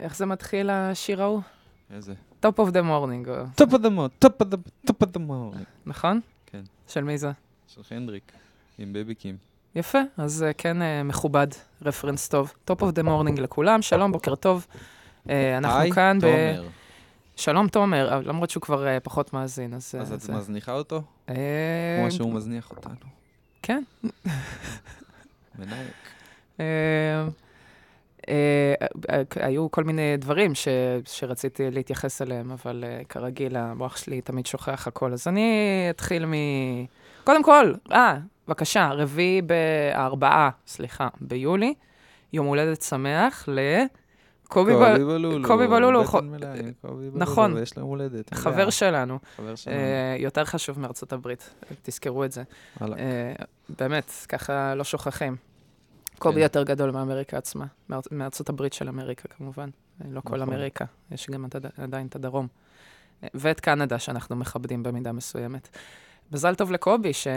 איך זה מתחיל השיר ההוא? איזה? Top of the morning, top of the morning, top of the, top of the morning. נכון? כן. של מי זה? של קנדריק, עם בייבי קים. יפה, אז אה, כן אה, מכובד, רפרנס טוב. Top of the morning לכולם, שלום, בוקר טוב. אה, אנחנו היי, כאן ב... תומר. שלום תומר, למרות שהוא כבר פחות מאזין, אז... אז את מזניחה אותו? כמו שהוא מזניח אותנו. כן. מנהיק. אה, אה, אה, היו כל מיני דברים ש, שרציתי להתייחס אליהם, אבל כרגיל, המוח שלי תמיד שוכח הכל. אז אני אתחיל מ... קודם כל, אה, בבקשה, רביעי בארבעה, סליחה, ביולי, יום הולדת שמח. בלולו. קובי בלולו, קובי בלולו, נכון. ויש לו יום הולדת. חבר שלנו, חבר שלנו. יותר חשוב מארצות הברית, תזכרו את זה. באמת, ככה לא שוכחים. קובי כן. יותר גדול מאמריקה עצמה, מאר- מארצות הברית של אמריקה כמובן. אה, לא כל נכון. אמריקה, יש גם עד- עדיין את הדרום. אה, ואת קנדה, שאנחנו מכבדים במידה מסוימת. מזל טוב לקובי, ש... Yeah.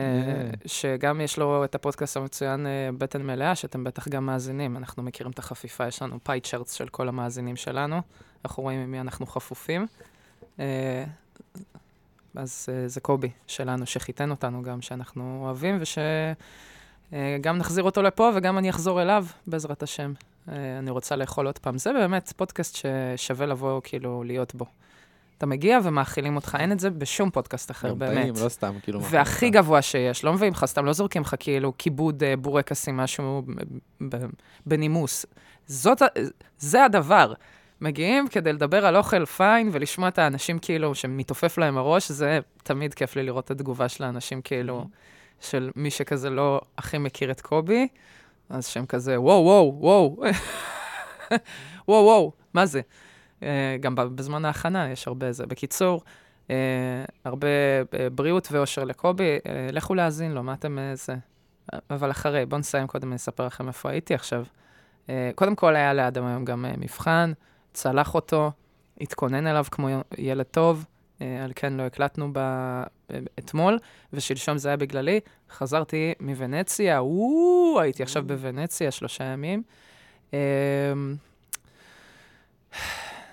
שגם יש לו את הפודקאסט המצוין אה, בטן מלאה, שאתם בטח גם מאזינים. אנחנו מכירים את החפיפה, יש לנו פאי צ'רטס של כל המאזינים שלנו. אנחנו רואים עם מי אנחנו חפופים. אז זה קובי שלנו, שחיתן אותנו גם, שאנחנו אוהבים, ושגם נחזיר אותו לפה וגם אני אחזור אליו, בעזרת השם. אה, אני רוצה לאכול עוד פעם. זה באמת פודקאסט ששווה לבוא, כאילו, להיות בו. אתה מגיע ומאכילים אותך, אין את זה בשום פודקאסט אחר, גם באמת. טעים, לא סתם, כאילו... והכי גבוה שיש, לא מביאים לך, סתם לא זורקים לך כאילו כיבוד אה, בורקסים, משהו בנימוס. זאת, זה הדבר. מגיעים כדי לדבר על אוכל פיין ולשמוע את האנשים כאילו שמתעופף להם הראש, זה תמיד כיף לי לראות את התגובה של האנשים כאילו, של מי שכזה לא הכי מכיר את קובי, אז שהם כזה, וואו, וואו, וואו, וואו, וואו, מה זה? אה, גם בזמן ההכנה יש הרבה זה. בקיצור, אה, הרבה אה, בריאות ואושר לקובי, לכו להאזין לו, מה אתם זה? אבל אחרי, בואו נסיים קודם, אני אספר לכם איפה הייתי עכשיו. קודם כל היה לאדם היום גם מבחן, צלח אותו, התכונן אליו כמו ילד טוב, על כן לא הקלטנו ב... אה, אתמול, ושלשום זה היה בגללי. חזרתי מוונציה, וואו, הייתי עכשיו בוונציה שלושה ימים. אה,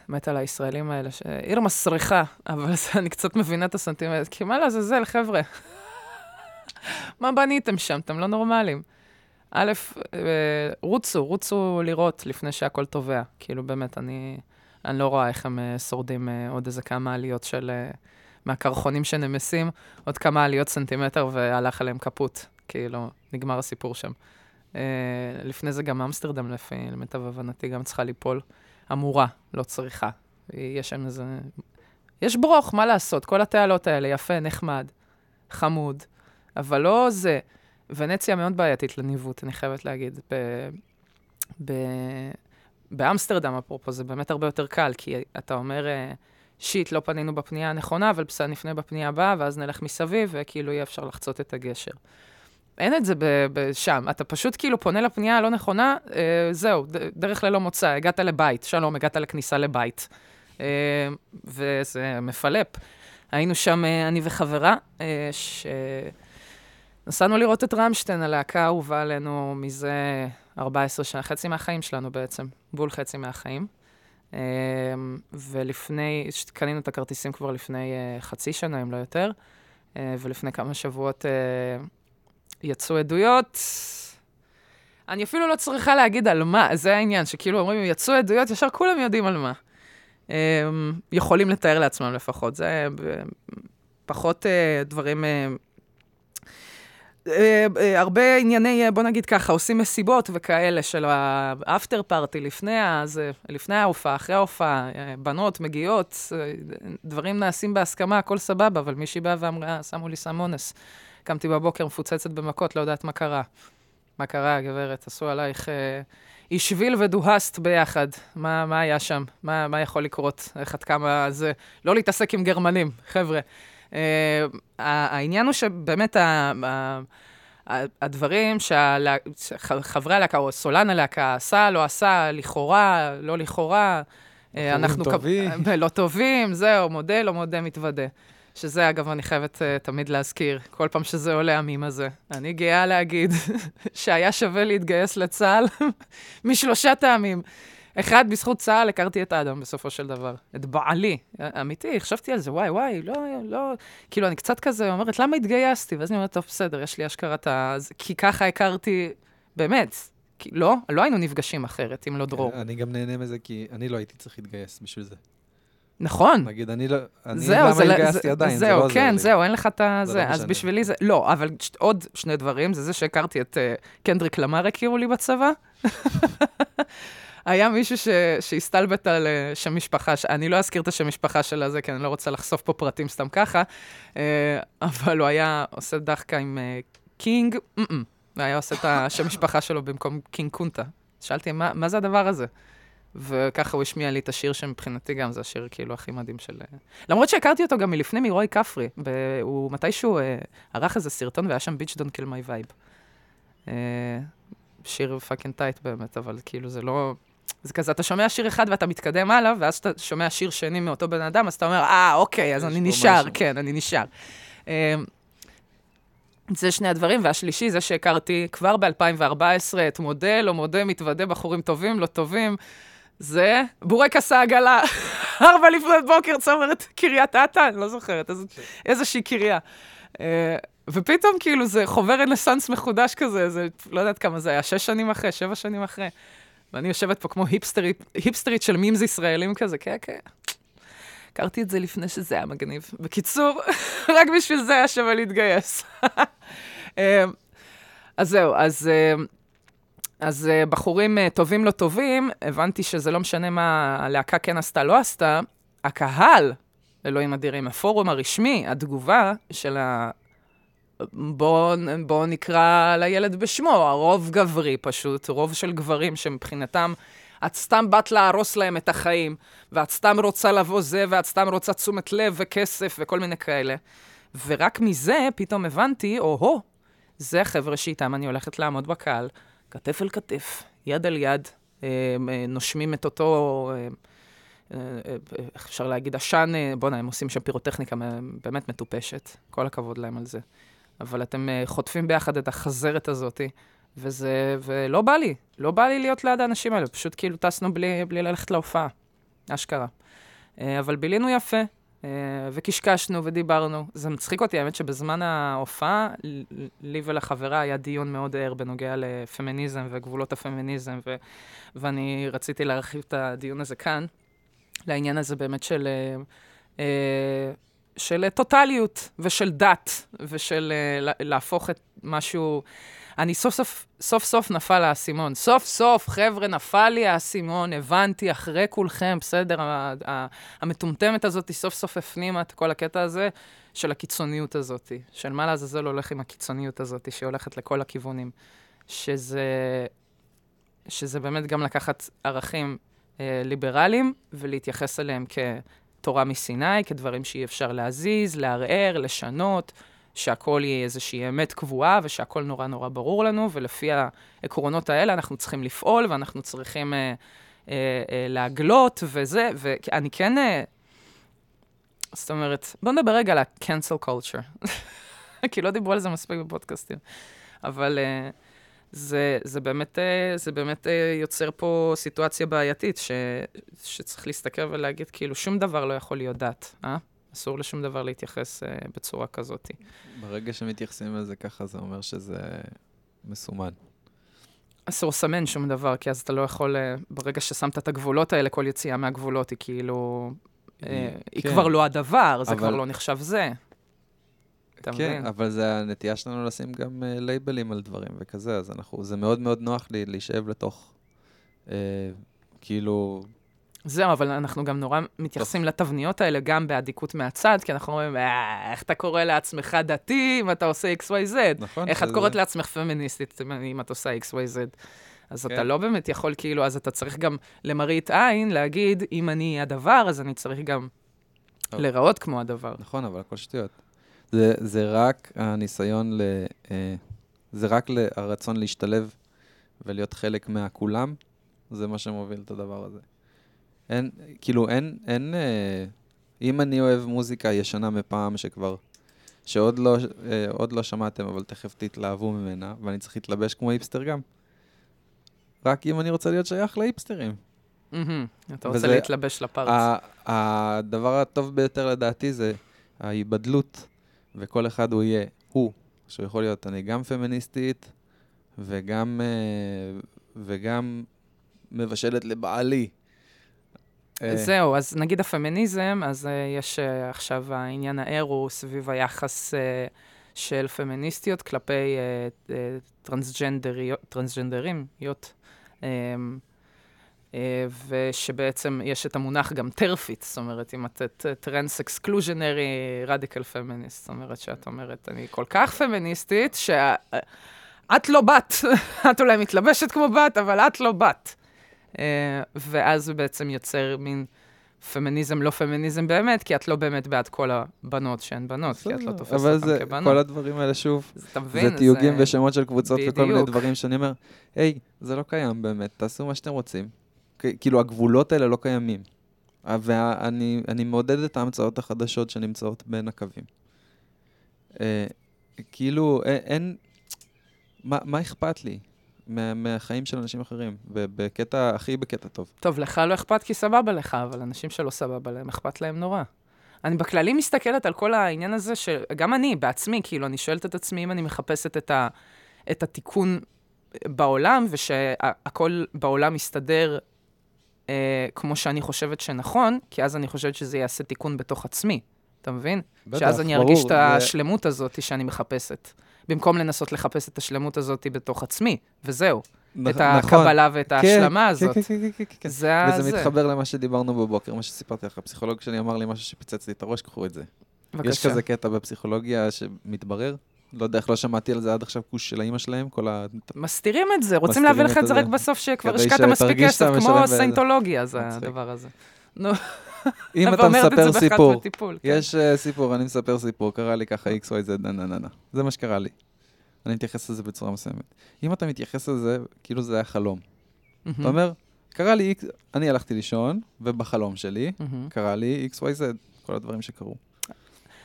מת על הישראלים האלה, ש... עיר מסריחה, אבל אני קצת מבינה את הסנטימנט, כי מה לעזאזל, חבר'ה? מה בניתם שם? אתם לא נורמלים. א', אה, רוצו, רוצו לראות לפני שהכל טובע. כאילו, באמת, אני, אני לא רואה איך הם אה, שורדים אה, עוד איזה כמה עליות של... אה, מהקרחונים שנמסים, עוד כמה עליות סנטימטר והלך עליהם קפוט. כאילו, נגמר הסיפור שם. לפני זה גם אמסטרדם, לפי למיטב הבנתי, גם צריכה ליפול. אמורה, לא צריכה. יש שם איזה... יש ברוך, מה לעשות? כל התעלות האלה, יפה, נחמד, חמוד, אבל לא זה. ונציה מאוד בעייתית לניווט, אני חייבת להגיד. ב... ב... באמסטרדם, אפרופו, זה באמת הרבה יותר קל, כי אתה אומר, אה, שיט, לא פנינו בפנייה הנכונה, אבל בסדר, נפנה בפנייה הבאה, ואז נלך מסביב, וכאילו יהיה אפשר לחצות את הגשר. אין את זה שם, אתה פשוט כאילו פונה לפנייה הלא נכונה, אה, זהו, דרך ללא מוצא, הגעת לבית, שלום, הגעת לכניסה לבית. אה, וזה מפלפ. היינו שם, אה, אני וחברה, אה, ש... לראות את רמשטיין, הלהקה האהובה עלינו מזה 14 שנה, חצי מהחיים שלנו בעצם, בול חצי מהחיים. אה, ולפני, קנינו את הכרטיסים כבר לפני אה, חצי שנה, אם לא יותר, אה, ולפני כמה שבועות אה, יצאו עדויות. אני אפילו לא צריכה להגיד על מה, זה העניין, שכאילו אומרים, יצאו עדויות, ישר כולם יודעים על מה. Um, יכולים לתאר לעצמם לפחות, זה פחות דברים... Uh, uh, הרבה ענייני, uh, בוא נגיד ככה, עושים מסיבות וכאלה של האפטר פארטי לפני, לפני ההופעה, אחרי ההופעה, בנות מגיעות, דברים נעשים בהסכמה, הכל סבבה, אבל מישהי באה ואמרה, שמו לי סם אונס. קמתי בבוקר מפוצצת במכות, לא יודעת מה קרה. מה קרה, גברת? עשו עלייך אה, אישביל ודוהסט ביחד. מה, מה היה שם? מה, מה יכול לקרות? איך את כמה זה... לא להתעסק עם גרמנים, חבר'ה. אה, העניין הוא שבאמת ה, הדברים שחברי הלהקה, או סולן הלהקה, עשה, לא עשה, לכאורה, לא לכאורה, אה, אנחנו... טובים. לא טובים, זהו, מודה, לא מודה, מתוודה. שזה, אגב, אני חייבת uh, תמיד להזכיר, כל פעם שזה עולה, המים הזה. אני גאה להגיד שהיה שווה להתגייס לצה"ל משלושה טעמים. אחד, בזכות צה"ל הכרתי את האדם בסופו של דבר. את בעלי. אמיתי, חשבתי על זה, וואי, וואי, לא, לא... כאילו, אני קצת כזה אומרת, למה התגייסתי? ואז אני אומרת, טוב, בסדר, יש לי אשכרה את ה... כי ככה הכרתי, באמת. כי לא, לא היינו נפגשים אחרת, אם לא דרור. אני גם נהנה מזה, כי אני לא הייתי צריך להתגייס בשביל זה. נכון. נגיד, אני לא... אני זהו, למה זה, לא- התגייסתי זה, עדיין, זה זהו, לא עוזר כן, לי. זהו, אין לך את ה... זה זה, לא אז. בשבילי זה... לא, אבל ש- עוד שני דברים, זה זה שהכרתי את אה, קנדריק למר הכירו לי בצבא. היה מישהו ש... שהסתלבט על אה, שם משפחה, ש... אני לא אזכיר את השם משפחה של הזה, כי אני לא רוצה לחשוף פה פרטים סתם ככה, אה, אבל הוא היה עושה דחקה עם אה, King. הוא היה עושה את השם משפחה שלו במקום King Kunta. שאלתי, מה, מה זה הדבר הזה? וככה הוא השמיע לי את השיר שמבחינתי גם זה השיר כאילו הכי מדהים של... למרות שהכרתי אותו גם מלפני מרועי כפרי. ב... הוא מתישהו אה, ערך איזה סרטון והיה שם Bitch Don't Kill My Vibe. שיר fucking tight באמת, אבל כאילו זה לא... זה כזה, אתה שומע שיר אחד ואתה מתקדם הלאה, ואז אתה שומע שיר שני מאותו בן אדם, אז אתה אומר, אה, אוקיי, אז אני נשאר, משהו." כן, אני נשאר. אה, זה שני הדברים, והשלישי, זה שהכרתי כבר ב-2014 את מודל, או מודה, מתוודה, בחורים טובים, לא טובים. זה בורקס העגלה, ארבע לפנות בוקר, צמרת קריית אתא, אני לא זוכרת, איזה, איזושהי קריה. אה, ופתאום כאילו זה חובר רנסאנס מחודש כזה, זה לא יודעת כמה זה היה, שש שנים אחרי, שבע שנים אחרי. ואני יושבת פה כמו היפסטרית, היפסטרית של מימס ישראלים כזה, כן, כן. הכרתי את זה לפני שזה היה מגניב. בקיצור, רק בשביל זה היה שווה להתגייס. אה, אז זהו, אז... אה, אז אה, בחורים טובים לא טובים, הבנתי שזה לא משנה מה הלהקה כן עשתה, לא עשתה, הקהל, אלוהים אדירים, הפורום הרשמי, התגובה של ה... בואו בוא נקרא לילד בשמו, הרוב גברי פשוט, רוב של גברים שמבחינתם, את סתם באת להרוס להם את החיים, ואת סתם רוצה לבוא זה, ואת סתם רוצה תשומת לב וכסף וכל מיני כאלה. ורק מזה פתאום הבנתי, או-הו, זה החבר'ה שאיתם אני הולכת לעמוד בקהל, כתף אל כתף, יד על יד, אה, אה, נושמים את אותו, אה, איך אפשר להגיד, עשן, בואנה, הם עושים שם פירוטכניקה באמת מטופשת, כל הכבוד להם על זה. אבל אתם אה, חוטפים ביחד את החזרת הזאתי, וזה, ולא בא לי, לא בא לי להיות ליד האנשים האלה, פשוט כאילו טסנו בלי, בלי ללכת להופעה, אשכרה. אה, אבל בילינו יפה, אה, וקשקשנו ודיברנו. זה מצחיק אותי, האמת שבזמן ההופעה, לי ולחברה היה דיון מאוד ער בנוגע לפמיניזם וגבולות הפמיניזם, ו- ואני רציתי להרחיב את הדיון הזה כאן, לעניין הזה באמת של, אה, אה, של טוטליות ושל דת, ושל אה, לה- להפוך את משהו... אני סוף סוף, סוף סוף נפל האסימון. סוף סוף, חבר'ה, נפל לי האסימון, הבנתי אחרי כולכם, בסדר, המטומטמת הזאת היא סוף סוף הפנימה את כל הקטע הזה של הקיצוניות הזאת, של מה לעזאזל הולך עם הקיצוניות הזאת, שהולכת לכל הכיוונים. שזה, שזה באמת גם לקחת ערכים אה, ליברליים ולהתייחס אליהם כתורה מסיני, כדברים שאי אפשר להזיז, לערער, לשנות, שהכל יהיה איזושהי אמת קבועה ושהכל נורא נורא ברור לנו, ולפי העקרונות האלה אנחנו צריכים לפעול ואנחנו צריכים אה, אה, אה, להגלות וזה, ואני כן... אה, זאת אומרת, בוא נדבר רגע על ה-cancel culture. כי לא דיברו על זה מספיק בפודקאסטים. אבל uh, זה, זה באמת, uh, זה באמת uh, יוצר פה סיטואציה בעייתית, ש, שצריך להסתכל ולהגיד, כאילו, שום דבר לא יכול להיות דת, אה? אסור לשום דבר להתייחס uh, בצורה כזאת. ברגע שמתייחסים לזה ככה, זה אומר שזה מסומן. אסור לסמן שום דבר, כי אז אתה לא יכול, uh, ברגע ששמת את הגבולות האלה, כל יציאה מהגבולות היא כאילו... היא כן. כבר לא הדבר, זה אבל- כבר לא נחשב זה. אתה כן, מבין? אבל זה הנטייה שלנו לשים גם uh, לייבלים על דברים וכזה, אז אנחנו, זה מאוד מאוד נוח לי להישאב לתוך, uh, כאילו, זהו, אבל אנחנו גם נורא מתייחסים לתבניות האלה גם באדיקות מהצד, כי אנחנו אומרים, "אה, איך אתה קורא לעצמך דתי אם אתה עושה XYZ? נכון? איך את קוראת לעצמך פמיניסטית אם את עושה XYZ? אז אתה כן. לא באמת יכול, כאילו, אז אתה צריך גם למראית עין להגיד, אם אני הדבר, אז אני צריך גם טוב. להיראות כמו הדבר. נכון, אבל הכל שטויות. זה, זה רק הניסיון ל... אה, זה רק הרצון להשתלב ולהיות חלק מהכולם, זה מה שמוביל את הדבר הזה. אין, כאילו, אין, אין... אה, אם אני אוהב מוזיקה ישנה מפעם שכבר... שעוד לא, אה, עוד לא שמעתם, אבל תכף תתלהבו ממנה, ואני צריך להתלבש כמו היפסטר גם. רק אם אני רוצה להיות שייך להיפסטרים. מהמם. אתה רוצה וזה- להתלבש לפארץ. ה- הדבר הטוב ביותר לדעתי זה ההיבדלות, וכל אחד הוא יהיה הוא, שהוא יכול להיות אני גם פמיניסטית וגם, אה, וגם מבשלת לבעלי. אה, זהו, אז נגיד הפמיניזם, אז uh, יש עכשיו העניין הער הוא סביב היחס של פמיניסטיות כלפי טרנסג'נדריות, אמ, אה, ושבעצם יש את המונח גם טרפית, זאת אומרת, אם את trans exclusionary radical feminist, זאת אומרת שאת אומרת, אני כל כך פמיניסטית, שאת לא בת, את אולי מתלבשת כמו בת, אבל את לא בת. אה, ואז זה בעצם יוצר מין פמיניזם לא פמיניזם באמת, כי את לא באמת בעד כל הבנות שהן בנות, כי את לא תופסת אבל אותן זה, כבנות. כל הדברים האלה, שוב? זה תיוגים ושמות של קבוצות וכל מיני. דברים שאני אומר, היי, זה לא קיים באמת, תעשו מה שאתם רוצים. כאילו, הגבולות האלה לא קיימים. אה, ואני אני מעודד את ההמצאות החדשות שנמצאות בין הקווים. אה, כאילו, אין... מה, מה אכפת לי מה, מהחיים של אנשים אחרים? ובקטע, הכי בקטע טוב. טוב, לך לא אכפת כי סבבה לך, אבל אנשים שלא סבבה להם, אכפת להם נורא. אני בכללי מסתכלת על כל העניין הזה, שגם אני בעצמי, כאילו, אני שואלת את עצמי אם אני מחפשת את, ה, את התיקון בעולם, ושהכול בעולם יסתדר אה, כמו שאני חושבת שנכון, כי אז אני חושבת שזה יעשה תיקון בתוך עצמי, אתה מבין? בטח, שאז אני ארגיש את השלמות הזאת שאני מחפשת, במקום לנסות לחפש את השלמות הזאת בתוך עצמי, וזהו. נכ- את נכון. הקבלה ואת כן, ההשלמה כן, הזאת. כן, כן, כן, כן, כן. זה. וזה זה. מתחבר למה שדיברנו בבוקר, מה שסיפרתי לך. הפסיכולוג שלי אמר לי משהו שפיצץ לי את הראש, קחו את זה. יש בבקשה. כזה קטע בפסיכולוגיה שמתברר, לא יודע איך לא שמעתי על זה עד עכשיו כוש של האימא שלהם, כל ה... מסתירים את זה, רוצים להביא לך את זה. רק בסוף, שכבר השקעת מספיק כסף, כמו. סיינטולוגיה, זה. הדבר הזה. נו, אם אתה מספר סיפור, כן. יש אה, סיפור, אני מספר סיפור, קרה לי ככה x, y, z, נה, נה, נה. זה מה שקרה לי. אני מתייחס לזה בצורה מסוימת. אם אתה מתייחס לזה, כאילו זה היה חלום. אתה אומר, קרה לי x, אני הלכתי לישון, ובחלום שלי. קרה לי x, y, z, כל הדברים שקרו.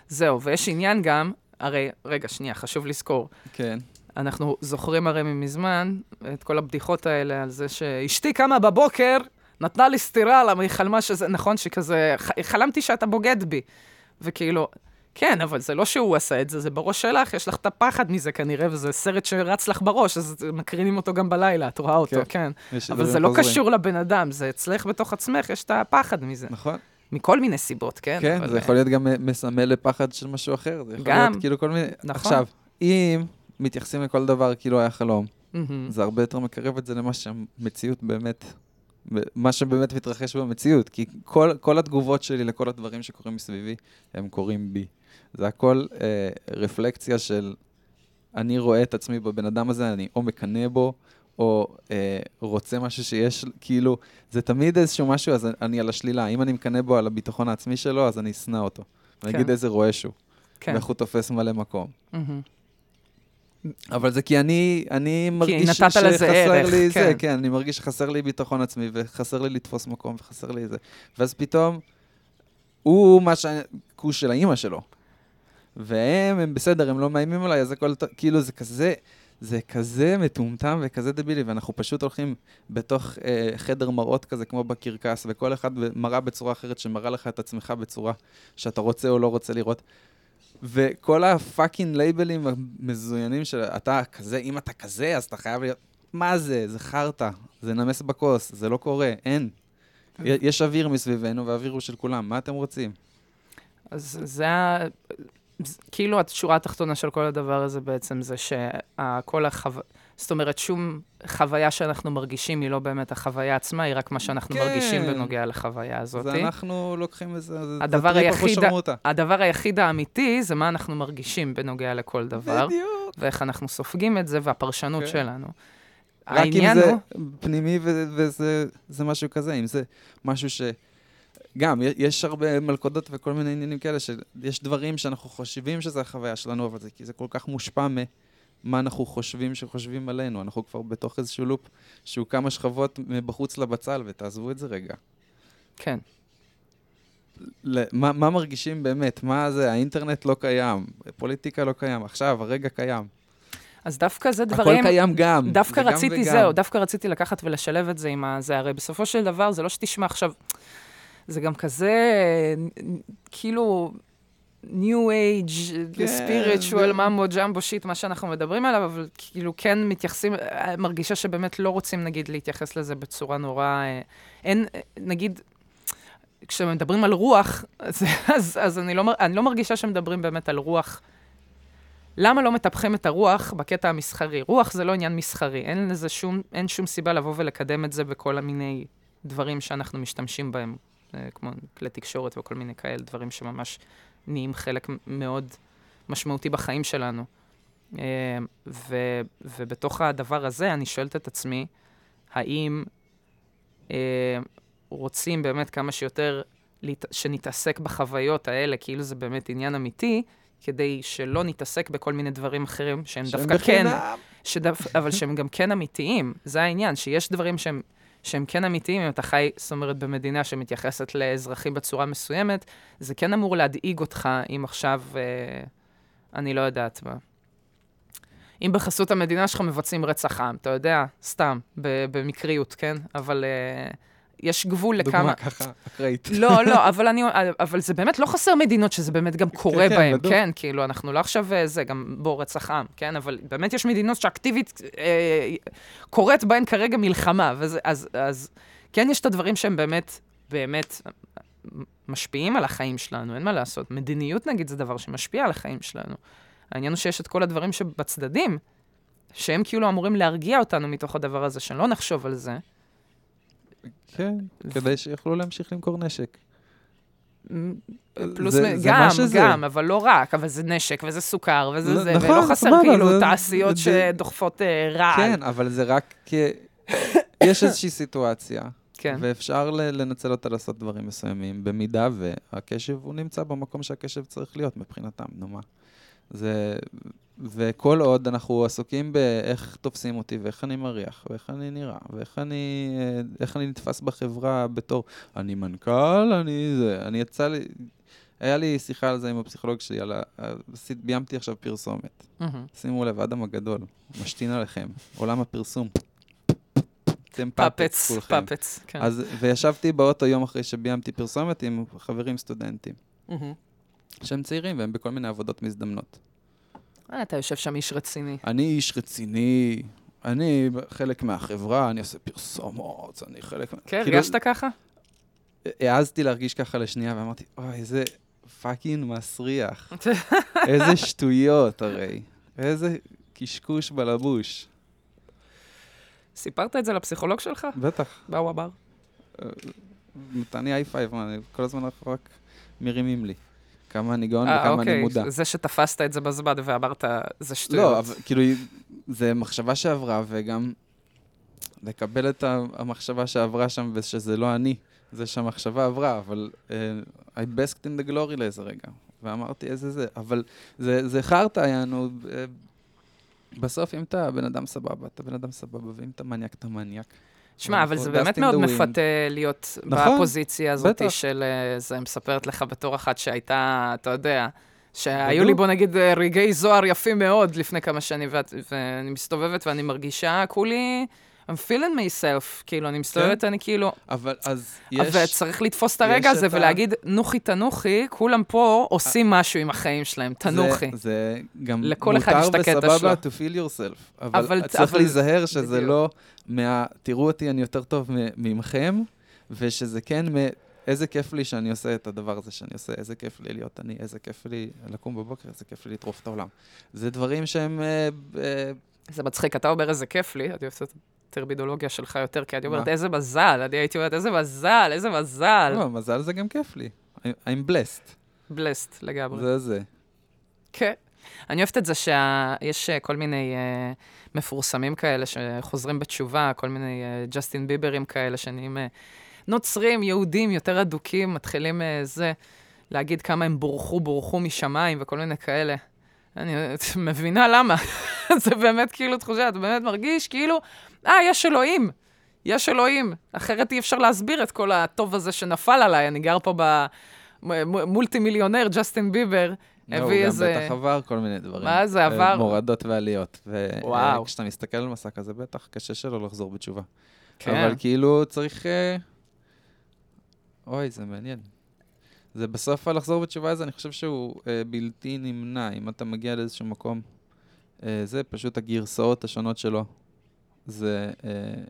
זהו, ויש עניין גם, הרי, רגע, שנייה, חשוב לזכור. כן. אנחנו זוכרים הרי מזמן את כל הבדיחות האלה על זה שאשתי קמה בבוקר, נתנה לי סטירה למה היא חלמה שזה, נכון, שכזה, ח- חלמתי שאתה בוגד בי. וכאילו, כן, אבל זה לא שהוא עשה את זה, זה בראש שלך, יש לך את הפחד מזה כנראה, וזה סרט שרץ לך בראש, אז מקרינים אותו גם בלילה, את רואה אותו, כן. כן. אבל זה לא חוזרים. קשור לבן אדם, זה אצלך בתוך עצמך, יש את הפחד מזה. נכון. מכל מיני סיבות, כן? כן, אבל, זה יכול להיות גם אה, מסמל לפחד של משהו אחר, זה יכול גם. להיות כאילו כל מיני... נכון. עכשיו, אם מתייחסים לכל דבר כאילו היה חלום, מהמם. זה הרבה יותר מקרב את זה למה שהמציאות באמת, מה שבאמת מתרחש במציאות, כי כל, כל התגובות שלי לכל הדברים שקורים מסביבי, הם קורים בי. זה הכל אה, רפלקציה של אני רואה את עצמי בבן אדם הזה, אני או מקנא בו, או אה, רוצה משהו שיש, כאילו, זה תמיד איזשהו משהו, אז אני על השלילה. אם אני מקנא בו על הביטחון העצמי שלו, אז אני אשנא אותו. כן. אגיד איזה רועש הוא, כן. ואיך הוא תופס מלא מקום. מהמם. אבל זה כי אני, אני מרגיש לזה שחסר ערך, לי זה, כן. כן, אני מרגיש שחסר לי ביטחון עצמי, וחסר לי לתפוס מקום, וחסר לי זה. ואז פתאום, הוא מה ש... כוש של האימא שלו. והם, הם בסדר, הם לא מאיימים עליי, אז הכל, כאילו, זה כזה, זה כזה מטומטם וכזה דבילי, ואנחנו פשוט הולכים בתוך אה, חדר מראות כזה, כמו בקרקס, וכל אחד מראה בצורה אחרת, שמראה לך את עצמך בצורה שאתה רוצה או לא רוצה לראות. וכל הפאקינג לייבלים המזוינים של אתה כזה, אם אתה כזה, אז אתה חייב להיות... מה זה? זה חרטא, זה נמס בכוס, זה לא קורה, אין. יש אוויר מסביבנו, והאוויר הוא של כולם, מה אתם רוצים? אז זה ה... זה- כאילו השורה התחתונה של כל הדבר הזה בעצם זה שכל החו... זאת אומרת, שום חוויה שאנחנו מרגישים היא לא באמת החוויה עצמה, היא רק מה שאנחנו כן. מרגישים בנוגע לחוויה הזאת. זה אנחנו לוקחים את זה, זה הדבר זה טריפ היחיד-. הדבר היחיד האמיתי זה מה אנחנו מרגישים בנוגע לכל דבר, בדיוק. ואיך אנחנו סופגים את זה, והפרשנות כן. שלנו. רק אם זה הוא... פנימי וזה זה משהו כזה, אם זה משהו ש... גם, יש הרבה מלכודות וכל מיני עניינים כאלה, שיש דברים שאנחנו חושבים שזה החוויה שלנו, אבל זה כי זה כל כך מושפע ממה אנחנו חושבים שחושבים עלינו. אנחנו כבר בתוך איזשהו לופ שהוא כמה שכבות מבחוץ לבצל, ותעזבו את זה רגע. כן. ל- מה, מרגישים באמת? מה זה? האינטרנט לא קיים, פוליטיקה לא קיים, עכשיו, הרגע קיים. אז דווקא זה דברים... הכל קיים גם. דווקא זה גם רציתי, וגם. זהו, דווקא רציתי לקחת ולשלב את זה עם הזה. הרי בסופו של דבר, זה לא שתשמע עכשיו, זה גם כזה, כאילו, New Age, כן, spiritual, זה- ממבו, ג'מבו שיט, מה שאנחנו מדברים עליו, אבל כאילו כן מתייחסים, אה, מרגישה שבאמת לא רוצים, נגיד, להתייחס לזה בצורה נורא... אה, אין, נגיד, כשמדברים על רוח, אז, אז, אז אני, לא, אני לא מרגישה שמדברים באמת על רוח. למה לא מטפחים את הרוח בקטע המסחרי? רוח זה לא עניין מסחרי, אין לזה שום, אין שום סיבה לבוא ולקדם את זה בכל המיני דברים שאנחנו משתמשים בהם, כמו כלי תקשורת וכל מיני כאלה דברים שממש נהיים חלק מאוד משמעותי בחיים שלנו. אה, ו, ובתוך הדבר הזה אני שואלת את עצמי, האם אה, רוצים באמת כמה שיותר שנתעסק בחוויות האלה, כאילו זה באמת עניין אמיתי, כדי שלא נתעסק בכל מיני דברים אחרים שהם שהם דווקא כן, בחינם. שדף, אבל שהם גם כן אמיתיים. זה העניין, שיש דברים שהם, שהם כן אמיתיים, אם אתה חי, זאת אומרת, במדינה שמתייחסת לאזרחים בצורה מסוימת, זה כן אמור להדאיג אותך אם עכשיו, אה, אני לא יודעת מה. אם בחסות המדינה שלך מבצעים רצח עם, אתה יודע, סתם, במקריות, כן? אבל אה, יש גבול לכמה... דוגמה ככה, אקראית. לא, לא, אבל אני, אבל זה באמת לא חסר מדינות שזה באמת גם קורה כן, בהן, בטוח. כן? כאילו, אנחנו לא עכשיו אה, זה, גם בוא רצח עם, כן? אבל באמת יש מדינות שאקטיבית אה, קורית בהן כרגע מלחמה, וזה, אז, אז כן יש את הדברים שהם באמת, באמת משפיעים על החיים שלנו, אין מה לעשות. מדיניות, נגיד, זה דבר שמשפיע על החיים שלנו. העניין הוא שיש את כל הדברים שבצדדים, שהם כאילו אמורים להרגיע אותנו מתוך הדבר הזה, שלא נחשוב על זה. כן, כדי שיוכלו להמשיך למכור נשק. פלוס, זה- זה גם, שזה. גם, אבל לא רק, אבל זה נשק, וזה סוכר, וזה לא, זה, נכון, ולא חסר סבבה, כאילו זה- תעשיות זה- שדוחפות אה, רעל. כן, אבל זה רק כי... יש איזושהי סיטואציה, כן. ואפשר לנצל אותה לעשות דברים מסוימים, במידה והקשב, הוא נמצא במקום שהקשב צריך להיות מבחינתם, נו מה. זה... וכל עוד אנחנו עסוקים באיך תופסים אותי, ואיך אני מריח, ואיך אני נראה, ואיך אני, אה, איך אני נתפס בחברה בתור, אני מנכ"ל, אני זה, אני יצא לי... היה לי שיחה על זה עם הפסיכולוג שלי, על ה... ביימתי עכשיו פרסומת. מהמם. שימו לב, אדם הגדול, משתין עליכם, עולם הפרסום. אתם פאפץ פאפץ, כולכם. פאפץ, כן. אז, וישבתי באוטו יום אחרי שביימתי פרסומת עם חברים סטודנטים, מהמם. שהם צעירים והם בכל מיני עבודות מזדמנות. אה, אתה יושב שם איש רציני. אני איש רציני, אני חלק מהחברה, אני עושה פרסומות, אני חלק... מה- כן, כאילו, הרגשת ככה? העזתי להרגיש ככה לשנייה, ואמרתי, אוי, איזה fucking מסריח. איזה שטויות הרי. איזה קשקוש בלבוש. סיפרת את זה לפסיכולוג שלך? בטח. באו הבר. נתן לי high five, מה, אני- כל הזמן רק מרימים לי. כמה אני גאון אה, וכמה אני אוקיי, מודע. זה שתפסת את זה בזמן ואמרת, זה שטויות. לא, אבל כאילו, זה מחשבה שעברה, וגם לקבל את המחשבה שעברה שם, ושזה לא אני, זה שהמחשבה עברה, אבל uh, I basked in the glory לאיזה רגע, ואמרתי איזה זה, אבל זה, זה חרטא, יענו, uh, בסוף אם אתה בן אדם סבבה, אתה בן אדם סבבה, ואם אתה מניאק, אתה מניאק. שמע, אבל זה אנחנו באמת מאוד. מפתה להיות נכון, בפוזיציה הזאת בטח. של... אה, זה מספרת לך בתור אחת שהייתה, אתה יודע, שהיו בדיוק. לי, בוא נגיד, אה, רגעי זוהר יפים מאוד לפני כמה שנים, ואני מסתובבת ואני מרגישה, כולי, I'm feeling myself, כאילו, אני מסתובבת, אני כאילו... אבל אז יש... וצריך לתפוס את הרגע הזה את ה- ולהגיד, נוחי תנוחי, כולם פה עושים משהו עם החיים שלהם, תנוחי. זה, זה גם לכל אחד יש את הקטע מותר שלו. וסבבה to feel yourself. אבל, אבל- צריך אבל- להיזהר שזה בדיוק. לא מה... תראו אותי, אני יותר טוב ממכם, ושזה כן מ... איזה כיף לי שאני עושה את הדבר הזה שאני עושה, איזה כיף לי להיות אני, איזה כיף לי לקום בבוקר, איזה כיף לי לטרוף את העולם. זה דברים שהם... אה, אה, זה מצחיק, אתה אומר איזה כיף לי, אני אוהבת את הטרמידולוגיה שלך יותר, כי אני אומרת? איזה מזל, אני הייתי אומרת איזה מזל, איזה מזל. לא, מזל זה גם כיף לי. I'm- blessed. בלסט לגמרי. זה זה. כן. אני אוהבת את זה שיש כל מיני uh, מפורסמים כאלה שחוזרים בתשובה, כל מיני uh, ג'סטין ביברים כאלה שנהיים uh, נוצרים, יהודים, יותר אדוקים, מתחילים uh, זה, להגיד כמה הם בורחו, בורחו משמיים וכל מיני כאלה. אני מבינה למה. זה באמת כאילו תחושה, אתה באמת מרגיש כאילו, אה, יש אלוהים. יש אלוהים. אחרת אי אפשר להסביר את כל הטוב הזה שנפל עליי. אני גר פה במולטי מיליונר, ג'סטין ביבר, לא, הוא הביא גם איזה... בטח עבר כל מיני דברים. מה זה אה, עבר? מורדות ועליות. וואו. וכשאתה מסתכל על מסע כזה, בטח קשה שלא לחזור בתשובה. כן. אבל כאילו צריך... אה, אוי, זה מעניין. זה בסוף הלחזור בתשובה הזה, אני חושב שהוא אה, בלתי נמנע. אם אתה מגיע לאיזשהו מקום, אה, זה פשוט הגרסאות השונות שלו. זה, אה,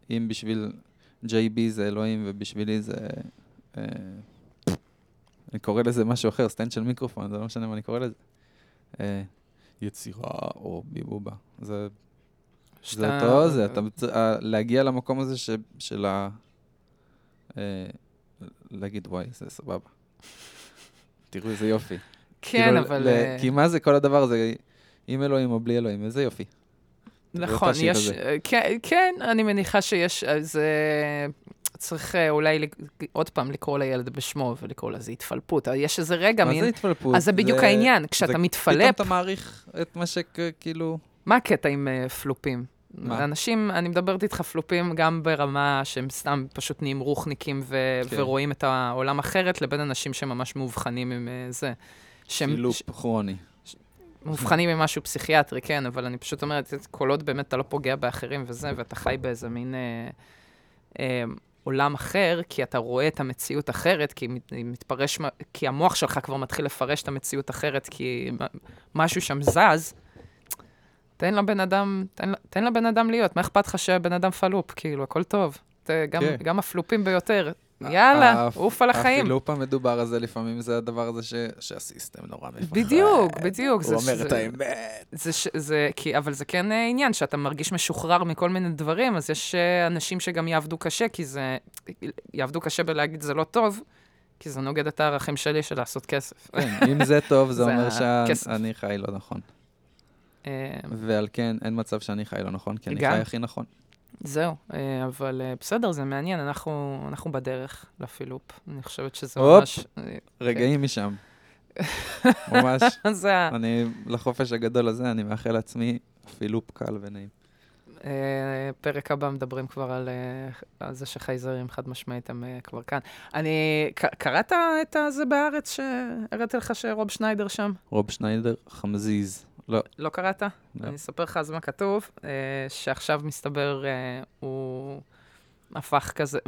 אם בשביל JB זה אלוהים ובשבילי זה... אה, אני קורא לזה משהו אחר, סטנד של מיקרופון, זה לא משנה מה אני קורא לזה. אה, יצירה או ביבובה. זה זה אותו, זה אתה להגיע למקום הזה ש- של ה... להגיד, וואי, זה סבבה. תראו איזה יופי. כן, כאילו, אבל... ל- כי מה זה כל הדבר הזה, עם אלוהים או בלי אלוהים, איזה יופי. נכון, יש... אה, כן, כן, אני מניחה שיש... אז אה, צריך אה, אולי עוד פעם לקרוא לילד בשמו ולקרוא לזה התפלפות. יש איזה רגע, מה מין... זה התפלפות? אז זה בדיוק העניין, כשאתה פתאום מתפלפ, אתה מעריך את מה שכאילו... מה הקטע עם אה, פלופים? מה? אנשים, אני מדברת איתך פלופים גם ברמה שהם סתם פשוט נהיים רוחניקים ו- כן. ורואים את העולם אחרת, לבין אנשים שממש מאובחנים עם אה, זה. שהם פילופ ש- כרוני. מאובחנים עם משהו פסיכיאטרי, כן, אבל אני פשוט אומרת, כל עוד באמת אתה לא פוגע באחרים וזה, ואתה חי באיזה מין אה, אה, עולם אחר, כי אתה רואה את המציאות אחרת, כי מתפרש, כי המוח שלך כבר מתחיל לפרש את המציאות אחרת, כי משהו שם זז, תן לבן אדם, תן, תן לבן אדם להיות, מה אכפת לך שהבן אדם פלופ? כאילו, הכל טוב. גם, כן. גם הפלופים ביותר, יאללה, ה- עוף על החיים. הפילופ המדובר הזה לפעמים זה הדבר הזה ש- שהסיסטם נורא מפחד. בדיוק, בדיוק. הוא זה- אומר את זה- האמת. זה, ש- זה, כי, אבל זה כן אה, עניין, שאתה מרגיש משוחרר מכל מיני דברים, אז יש אה, אנשים שגם יעבדו קשה, כי זה... יעבדו קשה בלהגיד זה לא טוב, כי זה נוגד את הערכים שלי של לעשות כסף. כן, אם זה טוב, זה זה אומר. שאני חי לא נכון. אה, ועל כן, אין מצב שאני חי לא נכון, כי אני. חי הכי נכון. זהו, אה, אבל אה, בסדר, זה מעניין, אנחנו, אנחנו בדרך לפילופ. אני חושבת שזה הופ. ממש... אה, רגעים משם. ממש. זה. אני, לחופש הגדול הזה, אני מאחל לעצמי פילופ קל ונעים. פרק הבא מדברים כבר על, על זה שחייזרים חד משמעית הם כבר כאן. אני... קראת את זה בארץ שהראיתי לך שרוב שניידר שם? רוב שניידר, חמזיז. לא, לא קראת? לא. אני אספר לך אז מה כתוב, אה, שעכשיו מסתבר אה, הוא הפך כזה,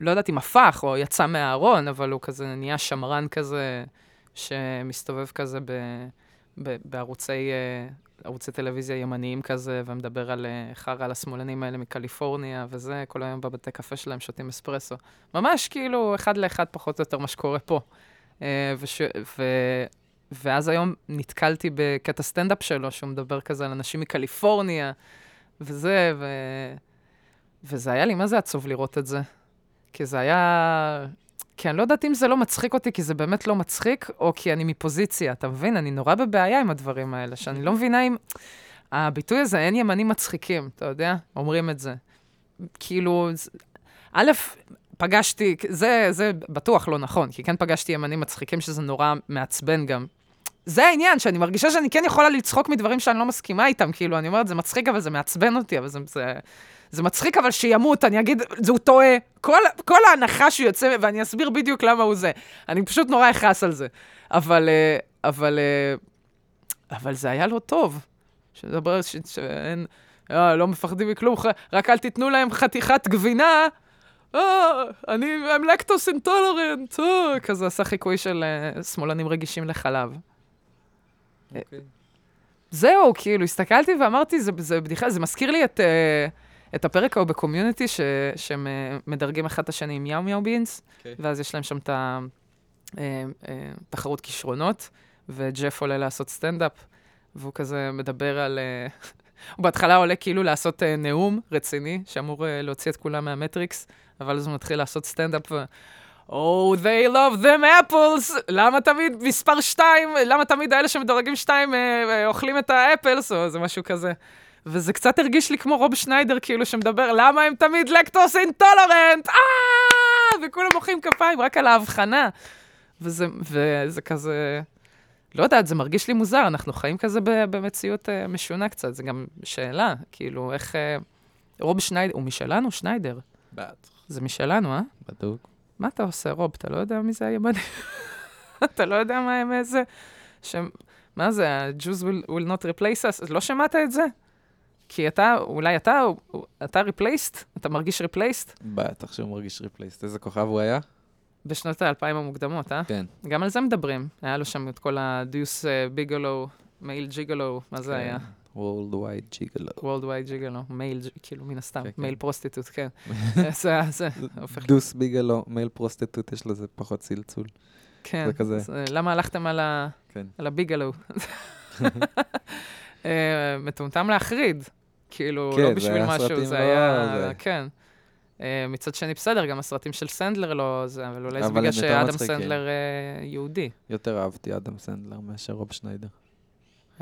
לא יודעת אם הפך או יצא מהארון, אבל הוא כזה נהיה שמרן כזה, שמסתובב כזה ב, ב, בערוצי אה, ערוצי טלוויזיה ימניים כזה, ומדבר על חרא על השמאלנים האלה מקליפורניה וזה, כל היום בבתי קפה שלהם שותים אספרסו. ממש כאילו אחד לאחד פחות או יותר מה שקורה פה. וש, ו, ואז היום נתקלתי בקטע סטנדאפ שלו, שהוא מדבר כזה על אנשים מקליפורניה, וזה, ו... וזה היה לי, מה זה עצוב לראות את זה? כי זה היה... כי אני לא יודעת אם זה לא מצחיק אותי, כי זה באמת לא מצחיק, או כי אני מפוזיציה, אתה מבין? אני נורא בבעיה עם הדברים האלה, שאני לא מבינה אם... הביטוי הזה, אין ימנים מצחיקים, אתה יודע? אומרים את זה. כאילו, א', פגשתי, זה, זה בטוח לא נכון, כי כן פגשתי ימנים מצחיקים, שזה נורא מעצבן גם. זה העניין, שאני מרגישה שאני כן יכולה לצחוק מדברים שאני לא מסכימה איתם, כאילו, אני אומרת, זה מצחיק, אבל זה מעצבן אותי, אבל זה, זה, זה מצחיק, אבל שימות, אני אגיד, זה הוא טועה. כל, כל ההנחה שהוא יוצא, ואני אסביר בדיוק למה הוא זה. אני פשוט נורא אכעס על זה. אבל, אה, אבל, אה, אבל זה היה לא טוב. שדבר, ש- שאין, אה, לא מפחדים מכלום, רק אל תיתנו להם חתיכת גבינה. אה, אני, I'm lactose intolerant, אה, כזה עשה חיקוי של אה, שמאלנים רגישים לחלב. אוקיי. זהו, כאילו, הסתכלתי ואמרתי, זה, זה בדיחה, זה מזכיר לי את, uh, את הפרק ההוא בקומיוניטי, ש- שהם מדרגים אחד את השני עם יאו מיאו בינס, אוקיי. ואז יש להם שם את התחרות כישרונות, וג'ף עולה לעשות סטנדאפ, והוא כזה מדבר על... הוא בהתחלה עולה כאילו לעשות נאום רציני, שאמור להוציא את כולם מהמטריקס, אבל אז הוא מתחיל לעשות סטנדאפ, ו... Oh, they love them apples! למה תמיד מספר שתיים, למה תמיד האלה שמדרגים שתיים אה, אה, אוכלים את ה apples, או איזה משהו כזה. וזה קצת הרגיש לי כמו רוב שניידר, כאילו, שמדבר, למה הם תמיד lactose intolerant? אה! וכולם מוחאים כפיים רק על ההבחנה. וזה, וזה כזה, לא יודעת, זה מרגיש לי מוזר, אנחנו חיים כזה במציאות אה, משונה קצת, זה גם שאלה, כאילו, איך... אה, רוב שניידר, הוא משלנו, שניידר. בטח. זה משלנו, אה? בדוק. מה אתה עושה, רוב? אתה לא יודע מי זה הימני? אתה לא יודע מה הם איזה... שהם מה זה, ה-Jews will, will not replace us? לא שמעת את זה? כי אתה, אולי אתה, אתה replaced? אתה מרגיש replaced? בטח שהוא מרגיש ריפלייסט. איזה כוכב הוא היה? בשנות האלפיים המוקדמות, אה? כן. גם על זה מדברים. היה לו שם את כל ה Deuce Bigalow, male gigolo, מה זה היה? Wide Gigolo. Worldwide gigolo, male, כאילו, מן הסתם, כן, כן. male prostitute, כן. זה, זה, הופך, Deuce Bigalow, male prostitute, יש לזה פחות צלצול. כן. זה כזה. למה הלכתם על. כן. הביגלו? אה, מטומטם להחריד. כאילו, כן, לא בשביל משהו, זה לא- היה... כן. אה, מצד שני, בסדר, גם הסרטים של סנדלר לא זה, אבל אולי זה בגלל שאדם. סנדלר אה, יהודי. יותר אהבתי אדם סנדלר מאשר רוב שניידר.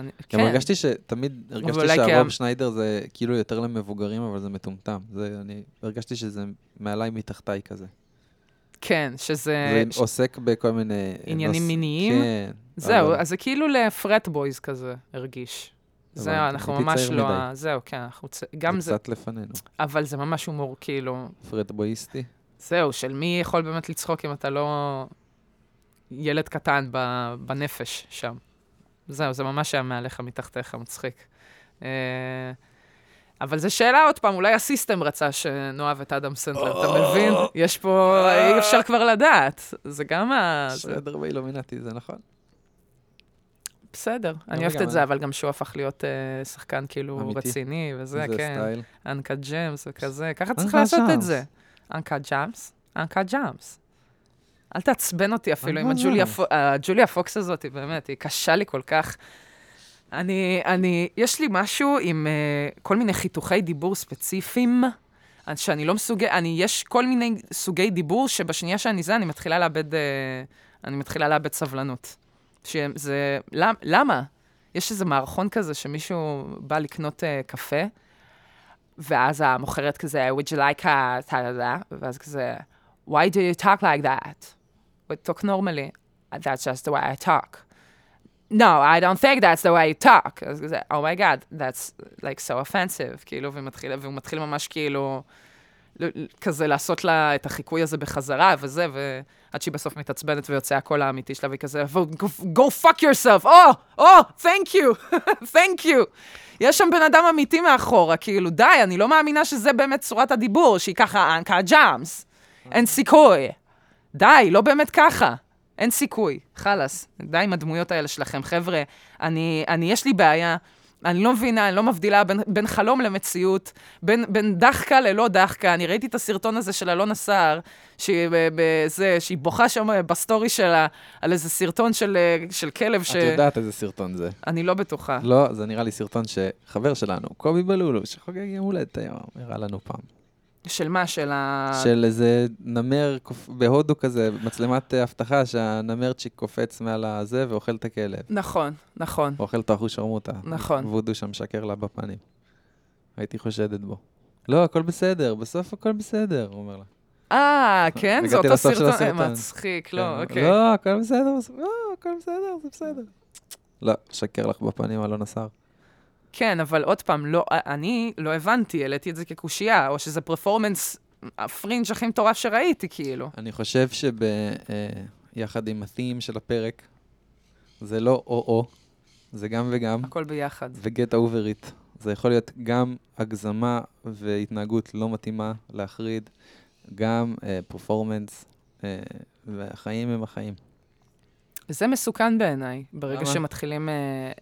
אני- גם כן. הרגשתי שתמיד, הרגשתי כי שהרוב ה- שניידר זה כאילו יותר למבוגרים, אבל זה מטומטם. זה, אני הרגשתי שזה מעליי מתחתיי כזה. כן, שזה... זה ש- עוסק בכל מיני... עניינים נוס- מיניים? כן. זהו, אבל- אז זה כאילו ל frat boys כזה הרגיש. זהו, אנחנו ממש לא... מדי. זהו, כן, אנחנו... צ- גם זה... קצת לפנינו. אבל זה ממש הומור, כאילו... פרד בואיסטי. זהו, של מי יכול באמת לצחוק אם אתה לא ילד קטן ב- בנפש שם. זהו, זה ממש היה מעליך, מתחתיך, מצחיק. אה, אבל זו שאלה עוד פעם, אולי הסיסטם רצה שנאהב את אדם סנדלר, אתה מבין? יש פה, אי אפשר כבר לדעת. זה גם ה... שרדר באילומינטי, זה נכון? בסדר, אני אוהבת את זה, אבל גם שהוא הפך להיות אה, שחקן כאילו. רציני וזה, זה כן. Uncut Gems וכזה, ככה צריך לעשות את Gems. זה. Uncut Gems? Uncut Gems. אל תעצבן אותי אפילו עם Uncut הג'וליה. פו- הג'וליה פוקס הזאת, היא באמת, היא קשה לי כל כך. אני, אני, יש לי משהו עם אה, כל מיני חיתוכי דיבור ספציפיים, שאני לא מסוגל, אני, יש כל מיני סוגי דיבור שבשנייה שאני זה, אני מתחילה לאבד, אה, אני מתחילה לאבד סבלנות. שזה, למ, למה? יש איזה מערכון כזה שמישהו בא לקנות uh, קפה, ואז המוכרת כזה, would you like a... ואז כזה, why do you talk like that? We talk normally. That's just the way I talk. No, I don't think that's the way you talk. אז כזה, oh my god, that's like so offensive, כאילו, והוא מתחיל, והוא מתחיל ממש כאילו, כזה לעשות לה את החיקוי הזה בחזרה וזה, ועד שהיא בסוף מתעצבנת ויוצא הקול האמיתי שלה, והיא כזה, go, go fuck yourself, oh, oh, thank you, thank you. יש שם בן אדם אמיתי מאחורה, כאילו, די, אני לא מאמינה שזה באמת צורת הדיבור, שהיא ככה אנקה ג'אמס. אין סיכוי. די, לא באמת ככה. אין סיכוי. חלאס, די עם הדמויות האלה שלכם. חבר'ה, אני, אני, יש לי בעיה. אני לא מבינה, אני לא מבדילה בין, בין חלום למציאות, בין, בין דחקה ללא דחקה. אני ראיתי את הסרטון הזה של אלונה סער, שהיא, בזה, שהיא בוכה שם בסטורי שלה על איזה סרטון של, אה, של כלב ש... את יודעת איזה סרטון זה. אני לא בטוחה. לא, זה נראה לי סרטון שחבר שלנו, קובי בלולו, שחוגג יום הולדת היום, הראה לנו פעם. של מה? של ה... של איזה נמר קופ- בהודו כזה, מצלמת אה, אבטחה, שהנמרצ'יק קופץ מעל הזה ואוכל את הכלב. נכון, נכון. אוכל את האחושרמוטה. נכון. וודו שם משקר לה בפנים. הייתי חושדת בו. לא, הכל בסדר, בסוף הכל בסדר, הוא אומר לה. אה, כן? זה אותו סרטון? אה. מצחיק, כן, לא, אוקיי. לא, הכל בסדר, לא, הכל בסדר, זה בסדר. לא, שקר לך בפנים, אלון השר. כן, אבל עוד פעם, לא, אני לא הבנתי, העליתי את זה כקושייה, או שזה פרפורמנס, הפרינג' הכי מטורף שראיתי, כאילו. אני חושב שביחד עם ה-theme של הפרק, זה לא או-או, זה גם וגם, הכל ביחד. ו-get over it. זה יכול להיות גם הגזמה והתנהגות לא מתאימה להחריד, גם פרפורמנס, והחיים הם החיים. זה מסוכן בעיניי, ברגע למה? שמתחילים... אה, אה,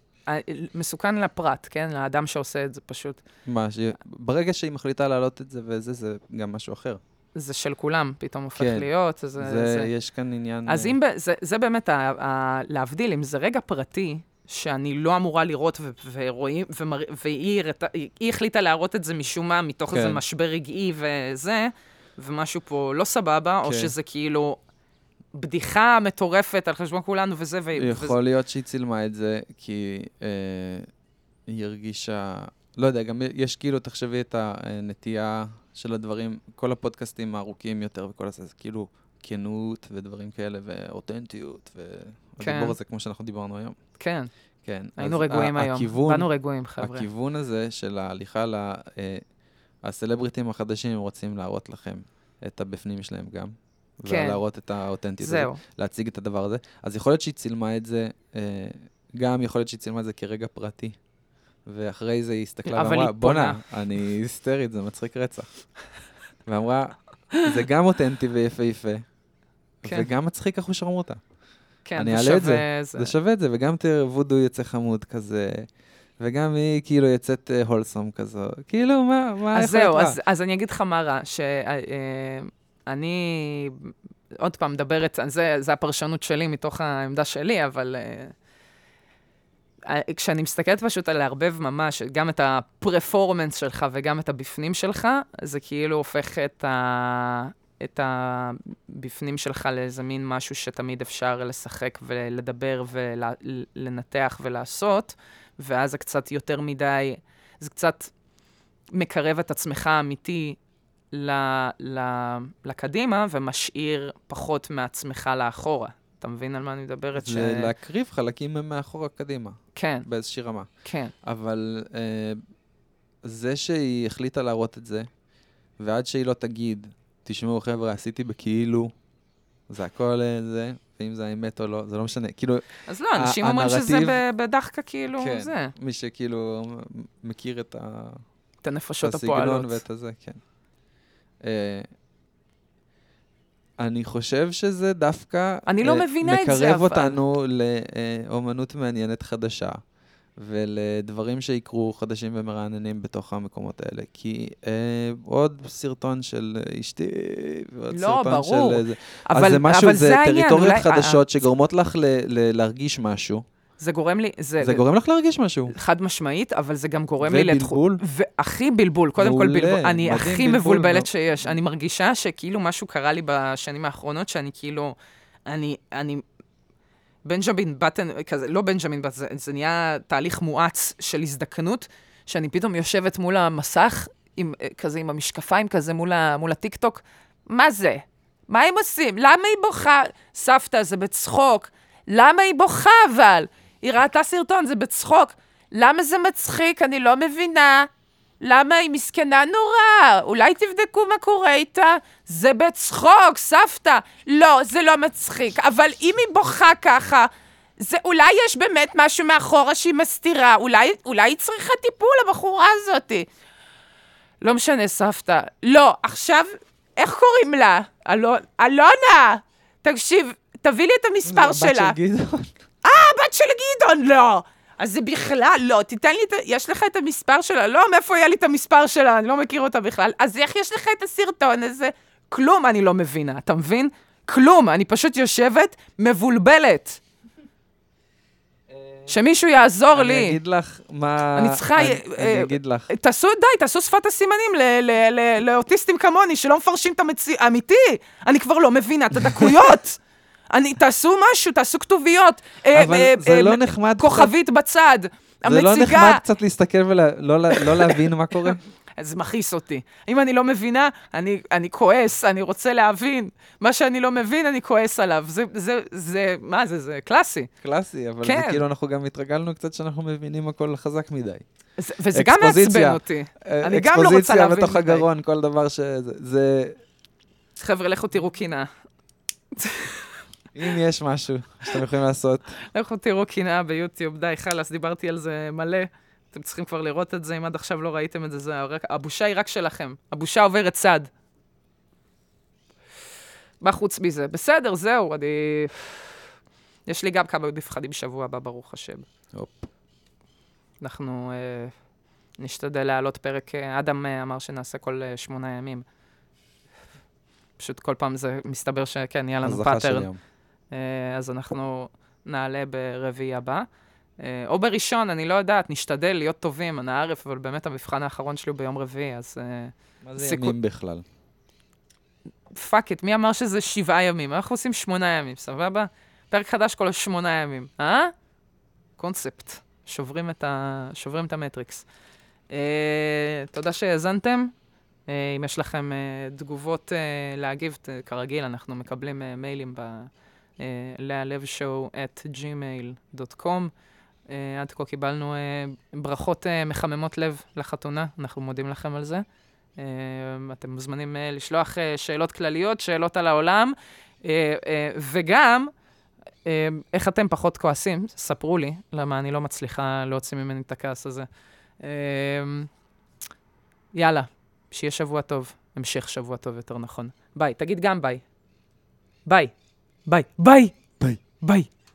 מסוכן לפרט, כן? לאדם שעושה את זה פשוט. מה, ש... ברגע שהיא מחליטה להעלות את זה וזה, זה גם משהו אחר. זה של כולם, פתאום הופך כן. להיות. זה, זה, זה. יש כאן עניין... אז אם, זה, זה באמת, ה, ה, להבדיל, אם זה רגע פרטי, שאני לא אמורה לראות, ו- ורואים, ומר, והיא היא החליטה להראות את זה משום מה, מתוך כן. איזה משבר רגעי וזה, ומשהו פה לא סבבה, או כן. שזה כאילו בדיחה מטורפת על חשבון כולנו וזה, ו... יכול להיות שהיא צילמה את זה כי אה, היא הרגישה... לא יודע, גם יש כאילו, תחשבי את הנטייה של הדברים, כל הפודקאסטים הארוכים יותר וכל הזה, זה כאילו כנות ודברים כאלה, ואותנטיות, כן. והדיבור הזה, כמו שאנחנו דיברנו היום. כן, כן. היינו רגועים היום. הכיוון, באנו רגועים, חבר'ה. הכיוון הזה של ההליכה ל... אה, הסלבריטים החדשים, רוצים להראות לכם את הבפנים שלהם גם. כן. ולהראות את האותנטיות הזאת. זהו. להציג את הדבר הזה. אז יכול להיות שהיא צילמה את זה אה, גם יכול להיות שהיא צילמה את זה כרגע פרטי, ואחרי זה היא הסתכלה אבל ואמרה, היא פונה." בואנה, אני היסטרית, זה מצחיק רצח. ואמרה, זה גם אותנטי ויפהפה, כן. וגם מצחיק אחושרמוטה. כן, אני זה אעלה את שווה... זה שווה את זה, וגם תראה, וודו יוצא חמוד כזה, וגם היא כאילו יוצאת אה, הולסום כזו. כאילו, מה, מה אז להיות זהו? אז, אז אני אגיד לך מה רע, שאני, עוד פעם, מדברת, זה, זה הפרשנות שלי מתוך העמדה שלי, אבל uh, כשאני מסתכלת פשוט על לערבב ממש גם את הפרפורמנס שלך וגם את הבפנים שלך, זה כאילו הופך את, ה, את הבפנים שלך לאיזה מין משהו שתמיד אפשר לשחק ולדבר ולנתח ולעשות, ואז זה קצת יותר מדי, זה קצת מקרב את עצמך האמיתי ל, ל, לקדימה ומשאיר פחות מעצמך לאחורה. אתה מבין על מה אני מדברת? זה להקריב חלקים מאחורה קדימה, כן, באיזושהי רמה. כן. אבל אה, זה שהיא החליטה להראות את זה, ועד שהיא לא תגיד, תשמעו חבר'ה, עשיתי בכאילו, זה הכל אה, זה, ואם זה האמת או לא, זה לא משנה. כאילו, אז לא, אנשים אומרים שזה בדחקה כאילו, כן. זה, מי שכאילו מכיר את ה... את הנפשות את הסגנון הפועלות. ואת הזה, כן. אה, אני חושב שזה דווקא... אני לא אה, מבינה את זה, מקרב אבל. אותנו לאומנות מעניינת חדשה, ולדברים שיקרו חדשים ומרעננים בתוך המקומות האלה. כי אה, עוד סרטון של אשתי, ועוד לא, סרטון ברור. של... איזה- אבל, אז זה משהו, אבל זה זה העניין, טריטוריות אולי- חדשות שגורמות לך ל- ל- להרגיש משהו. זה גורם לי, זה, זה גורם לך להרגיש משהו. חד משמעית, אבל זה גם גורם לי ובלבול. והכי בלבול, קודם כל בלבול. אני הכי מבולבלת לא. שיש. אני מרגישה שכאילו משהו קרה לי בשנים האחרונות, שאני כאילו, אני, אני, בנג'מין בטן, כזה, לא בנג'מין בטן, זה, זה נהיה תהליך מואץ של הזדקנות, שאני פתאום יושבת מול המסך, עם, כזה עם המשקפיים כזה מול, ה, מול הטיקטוק, מה זה? מה הם עושים? למה היא בוכה? סבתא, זה בצחוק. למה היא בוכה אבל? היא ראתה סרטון, זה בצחוק. למה זה מצחיק? אני לא מבינה. למה היא מסכנה נורא? אולי תבדקו מה קורה איתה? זה בצחוק, סבתא. לא, זה לא מצחיק. אבל אם היא בוכה ככה, זה אולי יש באמת משהו מאחורה שהיא מסתירה. אולי, אולי היא צריכה טיפול, הבחורה הזאתי. לא משנה, סבתא. לא, עכשיו, איך קוראים לה? אלונה! תקשיב, תביא לי את המספר שלה. גדעון. הבת של גדעון, לא. אז זה בכלל, לא, תיתן לי את ה... יש לך את המספר שלה? לא, מאיפה יהיה לי את המספר שלה? אני לא מכיר אותה בכלל. אז איך יש לך את הסרטון הזה? כלום אני לא מבינה, אתה מבין? כלום, אני פשוט יושבת מבולבלת. שמישהו יעזור אני לי. אגיד לך מה... אני צריכה, אני- אה, אני אגיד לך. תעשו, די, תעשו שפת הסימנים ל- ל- ל- לאוטיסטים כמוני, שלא מפרשים את המציאות. אמיתי, אני כבר לא מבינה את הדקויות. אני, תעשו משהו, תעשו כתוביות. אה, אבל אה, זה אה, לא מ- נחמד קצת- כוכבית בצד. זה לא המציגה, נחמד קצת להסתכל ולא לא להבין מה קורה? זה מכעיס אותי. אם אני לא מבינה, אני, אני כועס, אני רוצה להבין. מה שאני לא מבין, אני כועס עליו. זה, זה, זה, מה זה, זה קלאסי. קלאסי, אבל כן. זה כאילו אנחנו גם התרגלנו קצת שאנחנו מבינים הכל חזק מדי. זה, וזה גם אקספוזיציה. מעצבן אותי. אני גם לא רוצה אקספוזיציה להבין בתוך מדי. הגרון, כל דבר שזה... זה... חבר'ה, לכו תראו קינה. אם יש משהו שאתם יכולים לעשות, לכו תראו קנאה ביוטיוב, די, חלאס, דיברתי על זה מלא. אתם צריכים כבר לראות את זה, אם עד עכשיו לא ראיתם את זה, זה רק, הבושה היא רק שלכם. הבושה עוברת צד. מה חוץ מזה? בסדר, זהו, אני... יש לי גם כמה נבחנים בשבוע הבא, ברוך השם. הופ. אנחנו אה, נשתדל להעלות פרק, אה, אדם אה, אמר שנעשה כל אה, שמונה ימים. פשוט כל פעם זה מסתבר שכן, נהיה לנו pattern. אה, אז אנחנו נעלה ברביעי הבא. אה, או בראשון, אני לא יודעת, נשתדל להיות טובים, אנא ערף, אבל באמת המבחן האחרון שלי הוא ביום רביעי, אז מה זה סיכו- ימים בכלל? fuck it, מי אמר שזה שבעה ימים? אנחנו עושים שמונה ימים, סבבה? פרק חדש כל שמונה ימים, אה? קונספט. שוברים את, ה... שוברים את המטריקס. אה, תודה שהאזנתם. אה, אם יש לכם אה, תגובות אה, להגיב, ת, כרגיל, אנחנו מקבלים אה, מיילים ב... אה, להלבשואו at gmail.com. אה, עד כה קיבלנו אה, ברכות אה, מחממות לב לחתונה, אנחנו מודים לכם על זה. אה, אתם מוזמנים אה, לשלוח אה, שאלות כלליות, שאלות על העולם, אה, אה, וגם, אה, איך אתם פחות כועסים? ספרו לי, למה אני לא מצליחה להוציא ממני את הכעס הזה. אה, יאללה, שיהיה שבוע טוב. המשך שבוע טוב, יותר נכון. ביי. תגיד גם ביי. ביי. ביי. ביי. ביי. ביי.